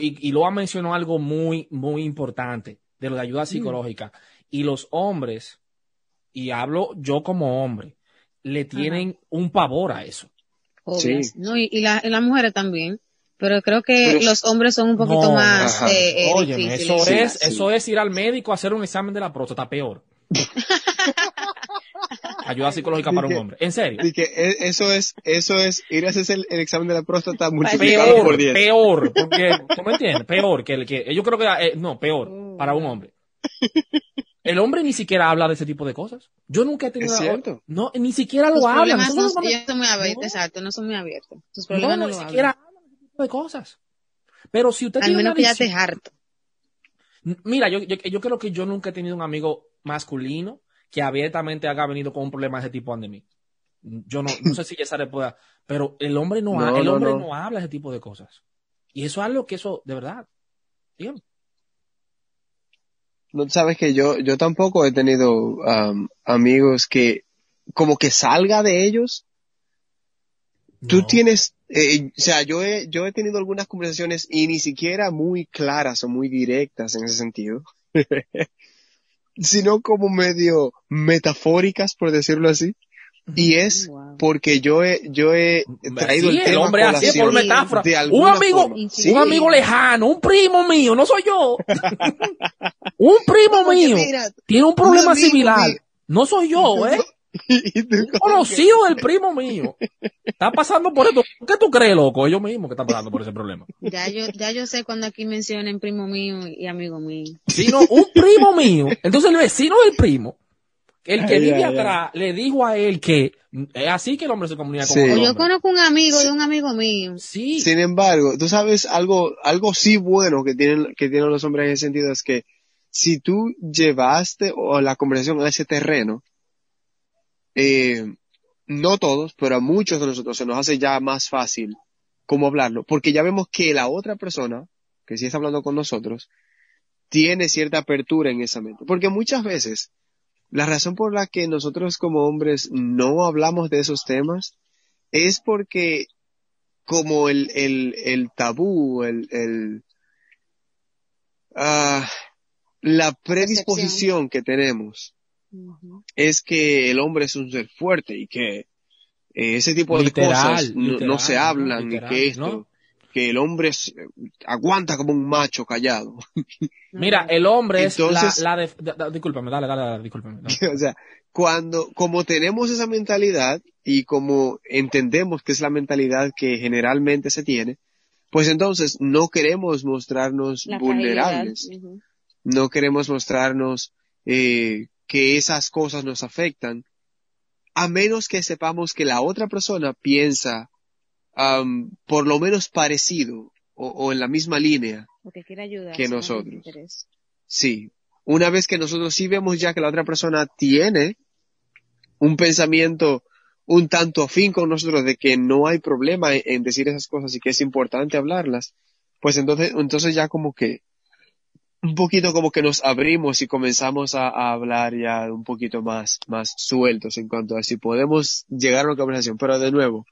y, y lo ha mencionado algo muy, muy importante, de lo de ayuda psicológica. Y los hombres, y hablo yo como hombre, le tienen un pavor a eso. Obvio. Sí. No, y, y, la- y las mujeres también. Pero creo que Pero- los hombres son un poquito No, más eh, eh, Óyeme, difíciles. eso Sí, es, sí. eso es ir al médico a hacer un examen de la próstata, peor. Ayuda psicológica para un hombre. En serio. Y que e- eso es, eso es ir a hacer el, el examen de la próstata multiplicado por Peor, 10. peor, porque, ¿tú me entiendes? Peor que el que, yo creo que, eh, no, peor, para un hombre. El hombre ni siquiera habla de ese tipo de cosas. Yo nunca he tenido, Es cierto. no, ni siquiera lo hablan. problemas Eso no, no- ellos son muy abiertos, No. exacto, no son muy abiertos. Sus no, problemas no, ni lo siquiera hablan. de ese tipo de cosas. Pero si usted Al tiene menos una que ya te harto. Mira, yo, yo, yo creo que yo nunca he tenido un amigo masculino que abiertamente haya venido con un problema de ese tipo ante mí. Yo no, no sé si Yesare pueda, pero el hombre no, No, ha- el no, hombre no. no. habla ese tipo de cosas. Y eso es algo que eso, de verdad. Dígame. No sabes que yo, yo tampoco he tenido um, amigos que como que salga de ellos. Tú tienes, eh, o sea, yo he, yo he tenido algunas conversaciones y ni siquiera muy claras o muy directas en ese sentido, sino como medio metafóricas, por decirlo así. Y es Wow. porque yo he, yo he traído Sí, el tema hombre así por metáfora. de Un amigo. Sí. un amigo lejano, un primo mío, no soy yo. un primo mío mira, tiene un problema similar. mío. No soy yo, ¿eh? Un conocido del primo mío. Está pasando por esto. ¿Qué tú crees, loco? Ellos mismos que están pasando por ese problema. Ya yo, ya yo sé cuando aquí mencionen primo mío y amigo mío. Sino un primo mío. Entonces el vecino del primo, el que Ay, vive ay, ay. atrás, le dijo a él que es así que el hombre se comunica con el yo conozco un amigo de un amigo mío. Sí. Sin embargo, tú sabes algo, algo sí bueno que tienen, que tienen los hombres en ese sentido es que si tú llevaste o la conversación a ese terreno, eh, no todos, pero a muchos de nosotros se nos hace ya más fácil cómo hablarlo, porque ya vemos que la otra persona, que sí está hablando con nosotros, tiene cierta apertura en esa mente. Porque muchas veces, la razón por la que nosotros como hombres no hablamos de esos temas es porque como el, el, el tabú, el, el, ah, la predisposición que tenemos es que el hombre es un ser fuerte y que eh, ese tipo de cosas no, literal, no se hablan y que esto, ¿no? Que el hombre es- aguanta como un macho callado. Mira, el hombre Entonces- es la, la de, da- discúlpame, dale, dale, dale, discúlpame. dale. o sea, cuando, como tenemos esa mentalidad y como entendemos que es la mentalidad que generalmente se tiene, pues entonces no queremos mostrarnos La vulnerables. no queremos mostrarnos eh, que esas cosas nos afectan, a menos que sepamos que la otra persona piensa por lo menos parecido o, o en la misma línea. Porque quiere ayudar. Que nosotros. Sí, una vez que nosotros sí vemos ya que la otra persona tiene un pensamiento un tanto afín con nosotros de que no hay problema en, en decir esas cosas y que es importante hablarlas, pues entonces, entonces ya como que un poquito como que nos abrimos y comenzamos a, a hablar ya un poquito más, más sueltos en cuanto a si podemos llegar a una conversación. Pero de nuevo,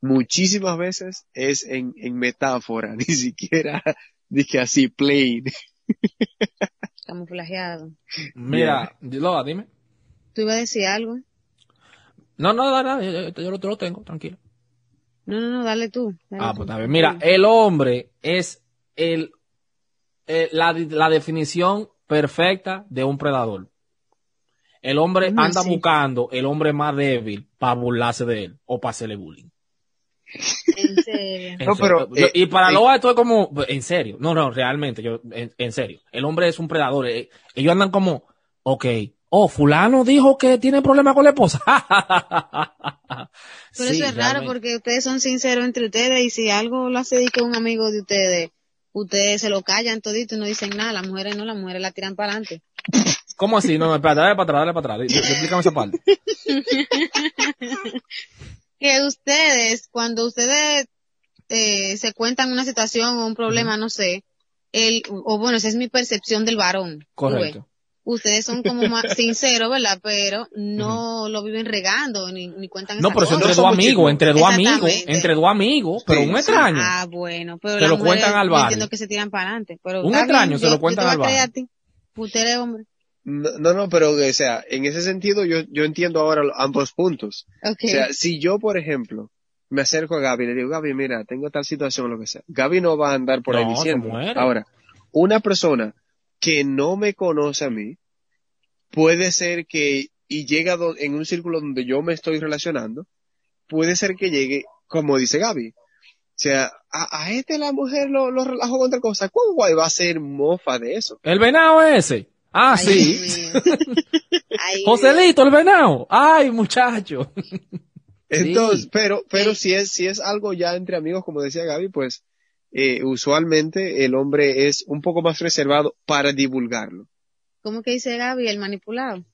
muchísimas veces es en, en metáfora, ni siquiera dije así, plain. Camuflajeado. Mira, Lola, dime. ¿Tú ibas a decir algo? No, no, dale, dale, yo, yo- yo lo, yo lo tengo, tranquilo. No, no, no, dale tú. dale Ah, tú. pues bien. Mira, el hombre es el, eh, la, la definición perfecta de un predador. El hombre ¿Cómo anda buscando el hombre más débil para burlarse de él o para hacerle bullying. En serio. En No, pero, eh, y para eh, Loa esto es como, en serio, no, no, realmente, yo, en, en serio, el hombre es un predador, eh, ellos andan como, ok, oh, fulano dijo que tiene problemas con la esposa. Pero Sí, eso es raro porque ustedes son sinceros entre ustedes y si algo lo hace que un amigo de ustedes, ustedes se lo callan todito y no dicen nada. Las mujeres no, las mujeres la tiran para adelante. ¿Cómo así? No, espérate, dale para atrás, dale para atrás, explícame esa parte. Que ustedes, cuando ustedes eh, se cuentan una situación o un problema, no sé, el, o bueno, esa es mi percepción del varón. Correcto. Ustedes son como más sinceros, ¿verdad? Pero no lo viven regando ni, ni cuentan No, pero eso entre dos amigos, entre dos amigos, entre dos amigos, pero Sí, un extraño. Ah, bueno, pero Se lo cuentan al entiendo que se tiran para adelante. Pero Un extraño bien, se yo- lo yo cuentan te al ti. Usted eres hombre. No, no, pero, o sea, en ese sentido yo, yo entiendo ahora ambos puntos. Ok. O sea, si yo, por ejemplo, me acerco a Gaby y le digo, Gaby, mira, tengo tal situación o lo que sea. Gaby no va a andar por ahí No, diciendo. Ahora, una persona que no me conoce a mí, puede ser que, y llega do- en un círculo donde yo me estoy relacionando, puede ser que llegue, como dice Gaby. O sea, a, a este la mujer lo, lo relajó con otra cosa. ¿Cuál guay va a ser mofa de eso? El venado ese. Ah, Ay, sí. Ay, Joselito, el venado. Ay, muchacho. Entonces, Sí. pero, pero Sí. si es, si es algo ya entre amigos, como decía Gaby, pues, eh, usualmente el hombre es un poco más reservado para divulgarlo. ¿Cómo que dice Gaby? El manipulado.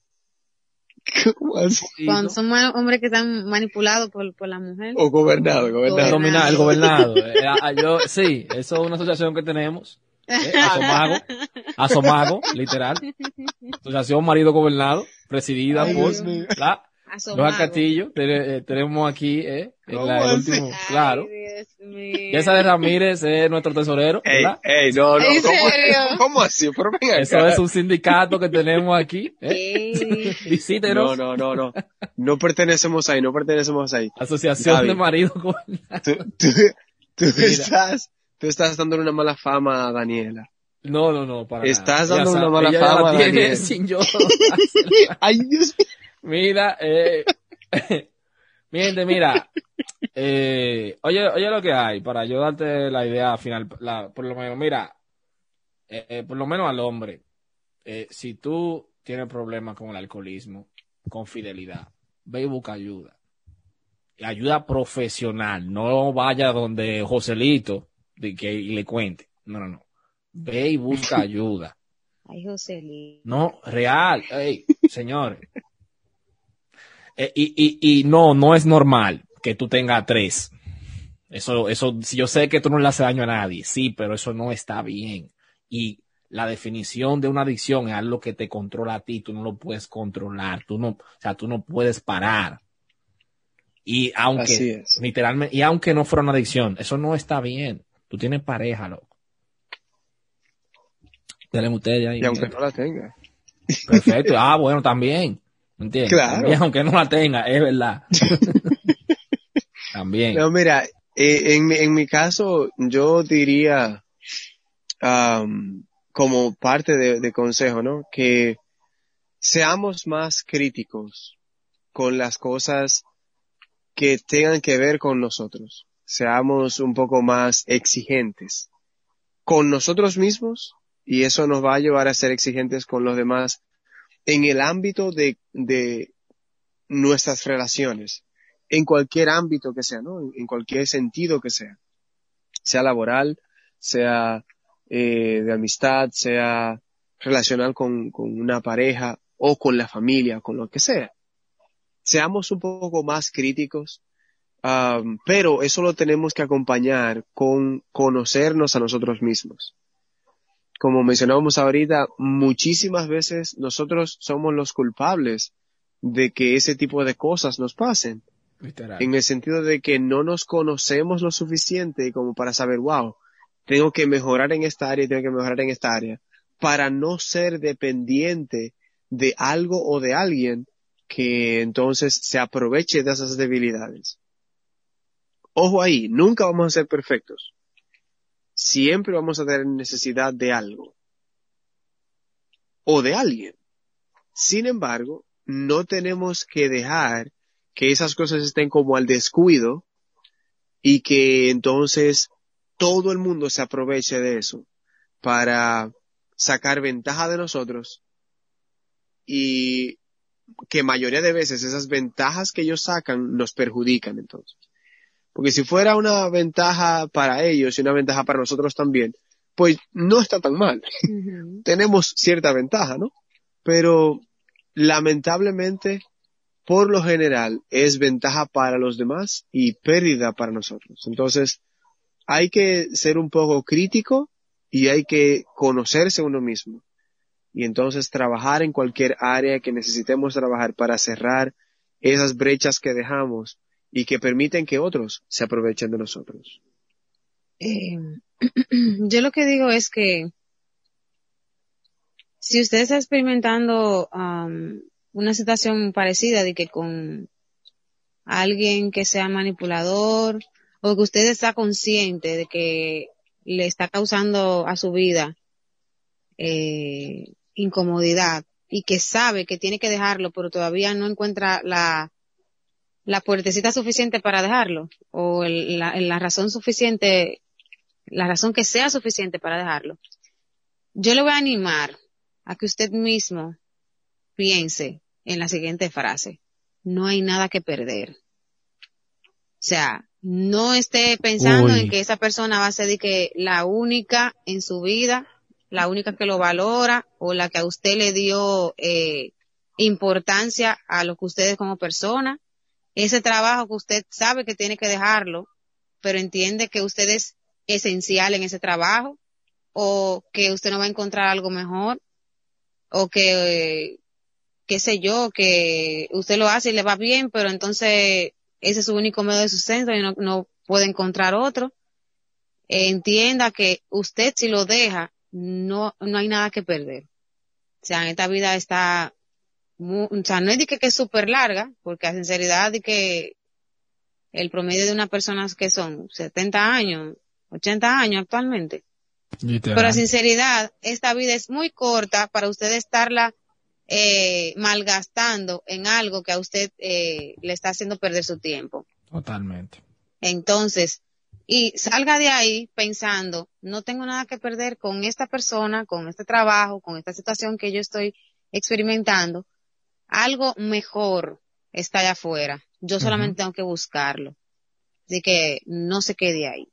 ¿Cómo así? Cuando son hombres que están manipulados por, por la mujer. O gobernado, el gobernado. dominar, el gobernado. Eh, a- a- yo, sí, eso es una asociación que tenemos. Eh, Asomago, Asomago, literal. Asociación Marido Gobernado, presidida Ay, por la, Castillo. Eh, tenemos aquí, eh, en ¿Cómo la, el así? último, Ay, claro. Y esa de Ramírez es nuestro tesorero, Ey, ¿verdad? ey, no, no. ¿En ¿cómo, serio? ¿Cómo así? Pero ven acá. Eso es un sindicato que tenemos aquí, eh. Visítenos. No, no, no, no. No pertenecemos ahí, no pertenecemos ahí. Asociación de Marido Gobernado. Tú, tú, tú estás, tú estás dando una mala fama a Daniela. No, no, no, para Estás nada. dando Ella una sabe- mala fama, la tiene Daniel. sin yo. Ay, Dios mío. Mira, eh, mi gente, mira, eh, oye, oye lo que hay, para yo darte la idea final, la, por lo menos, mira, eh, eh, por lo menos al hombre, eh, si tú tienes problemas con el alcoholismo, con fidelidad, ve y busca ayuda. Y ayuda profesional, no vaya donde Joselito de que, y le cuente, no, no, no, ve y busca ayuda. Ay, Joselito. No, real, ey, señores. Eh, y, y, y no, no es normal que tú tengas tres. Eso, eso, si yo sé que tú no le haces daño a nadie, sí, pero eso no está bien. Y la definición de una adicción es algo que te controla a ti, tú no lo puedes controlar, tú no, o sea, tú no puedes parar. Y aunque, literalmente, y aunque no fuera una adicción, eso no está bien. Tú tienes pareja, loco. Denle ustedes ahí. Y aunque no la tenga. Perfecto. Ah, bueno, también. ¿Entiendes? Claro. También, aunque no la tenga, es verdad. también. No, mira, eh, en, mi- en mi caso, yo diría, am, como parte de, de consejo, ¿no? Que seamos más críticos con las cosas que tengan que ver con nosotros. Seamos un poco más exigentes con nosotros mismos y eso nos va a llevar a ser exigentes con los demás en el ámbito de, de nuestras relaciones en cualquier ámbito que sea, ¿no? En, cualquier sentido que sea. Sea laboral, sea eh, de amistad, sea relacional con, con una pareja o con la familia, con lo que sea. Seamos un poco más críticos, pero eso lo tenemos que acompañar con conocernos a nosotros mismos. Como mencionábamos ahorita, muchísimas veces nosotros somos los culpables de que ese tipo de cosas nos pasen Literal. en el sentido de que no nos conocemos lo suficiente como para saber, wow, tengo que mejorar en esta área tengo que mejorar en esta área, para no ser dependiente de algo o de alguien que entonces se aproveche de esas debilidades. Ojo ahí, nunca vamos a ser perfectos. Siempre vamos a tener necesidad de algo. O de alguien. Sin embargo, no tenemos que dejar que esas cosas estén como al descuido y que entonces todo el mundo se aproveche de eso para sacar ventaja de nosotros y que mayoría de veces esas ventajas que ellos sacan nos perjudican entonces. Porque si fuera una ventaja para ellos y una ventaja para nosotros también, pues no está tan mal. Tenemos cierta ventaja, ¿no? Pero lamentablemente, por lo general, es ventaja para los demás y pérdida para nosotros. Entonces, hay que ser un poco crítico y hay que conocerse uno mismo. Y entonces trabajar en cualquier área que necesitemos trabajar para cerrar esas brechas que dejamos y que permiten que otros se aprovechen de nosotros. Eh, yo lo que digo es que si usted está experimentando am, una situación parecida de que con alguien que sea manipulador o que usted está consciente de que le está causando a su vida eh, incomodidad y que sabe que tiene que dejarlo pero todavía no encuentra la la puertecita suficiente para dejarlo o el- la, la razón suficiente la razón que sea suficiente para dejarlo. Yo le voy a animar a que usted mismo piense en la siguiente frase. No hay nada que perder. O sea, no esté pensando Uy. en que esa persona va a ser de que la única en su vida, la única que lo valora o la que a usted le dio eh, importancia a lo que usted es como persona, ese trabajo que usted sabe que tiene que dejarlo, pero entiende que usted es esencial en ese trabajo, o que usted no va a encontrar algo mejor, o que, qué sé yo, que usted lo hace y le va bien, pero entonces ese es su único medio de sustento y no, no puede encontrar otro. Entienda que usted si lo deja, no, no hay nada que perder. O sea, en esta vida está, o sea, no es de que, que es súper larga, porque a sinceridad de que el promedio de una persona que son 70 años, 80 años actualmente. Literal. Pero a sinceridad, esta vida es muy corta para usted estarla eh, malgastando en algo que a usted eh, le está haciendo perder su tiempo. Totalmente. Entonces, y salga de ahí pensando, no tengo nada que perder con esta persona, con este trabajo, con esta situación que yo estoy experimentando. Algo mejor está allá afuera. Yo solamente tengo que buscarlo. Así que no se quede ahí.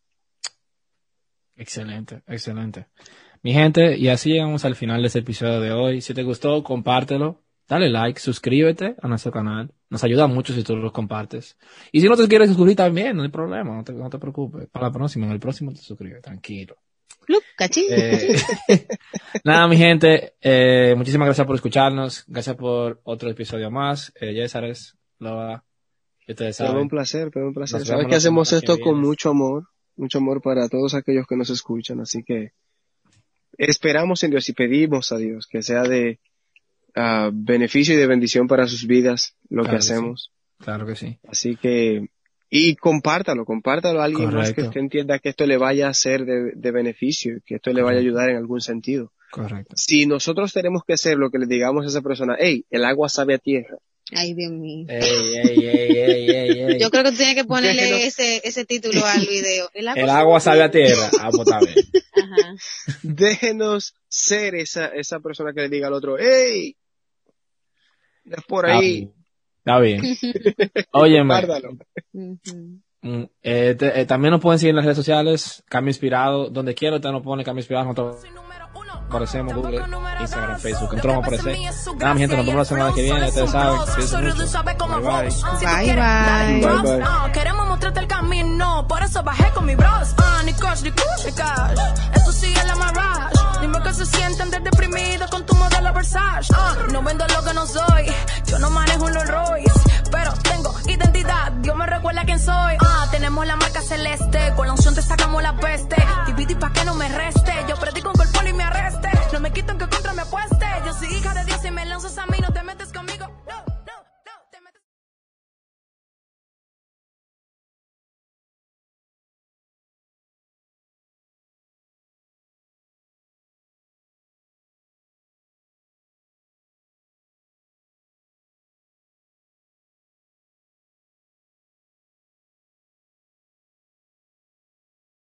Excelente, excelente. Mi gente, y así llegamos al final de este episodio de hoy. Si te gustó, compártelo, dale like, suscríbete a nuestro canal. Nos ayuda mucho si tú lo compartes. Y si no te quieres suscribir también, no hay problema, no te, no te preocupes. Para la próxima, en el próximo te suscribes, tranquilo. Eh, nada, mi gente, eh, muchísimas gracias por escucharnos. Gracias por otro episodio más. Eh, Yesares, Loa, ustedes Pero saben. un placer, pero un placer. Nos Sabes que hacemos que esto con mucho amor, mucho amor para todos aquellos que nos escuchan, así que esperamos en Dios y pedimos a Dios que sea de ah, beneficio y de bendición para sus vidas lo Claro que que sí. hacemos. Claro que sí. Así que, y compártalo, compártalo a alguien más que usted entienda que esto le vaya a ser de, de beneficio, que esto le vaya a ayudar en algún sentido. Correcto. Si nosotros tenemos que hacer lo que le digamos a esa persona, hey, el agua sabe a tierra. Ay, Dios mío. Ey, ey, ey, ey, ey, ey. Yo creo que tú tienes que ponerle ese, ese título al video. El agua, El agua sabe a tierra. Ah, pues está bien. Ajá. Déjenos ser esa, esa persona que le diga al otro, hey, es por ahí. Está bien. Óyeme, guárdalo. Ujú. mm, eh, te- eh, también nos pueden seguir en las redes sociales, Cambio Inspirado, donde quiera usted nos pone Cambio Inspirado, nosotros aparecemos Google, Instagram, Facebook, entramos a aparecer. Nada, mi gente, nos vemos la semana que viene, ustedes saben. Bye, bye. Bye, bye. Bye, bye. Queremos mostrarte el camino, por eso bajé con mi bros. Ah, ni cash, ni cash, ni cash. Dime que se sienten de con tu modelo Versace. Uh, no vendo lo que no soy, yo no manejo un Rolls pero tengo identidad. Dios me recuerda quién soy. Ah, tenemos la marca celeste, con la unción te sacamos la peste. Dividí pa' que no me reste. Yo predico con el y me arreste. No me quito que contra me apueste. Yo soy hija de Dios y me lanzas a mí, no te metes conmigo.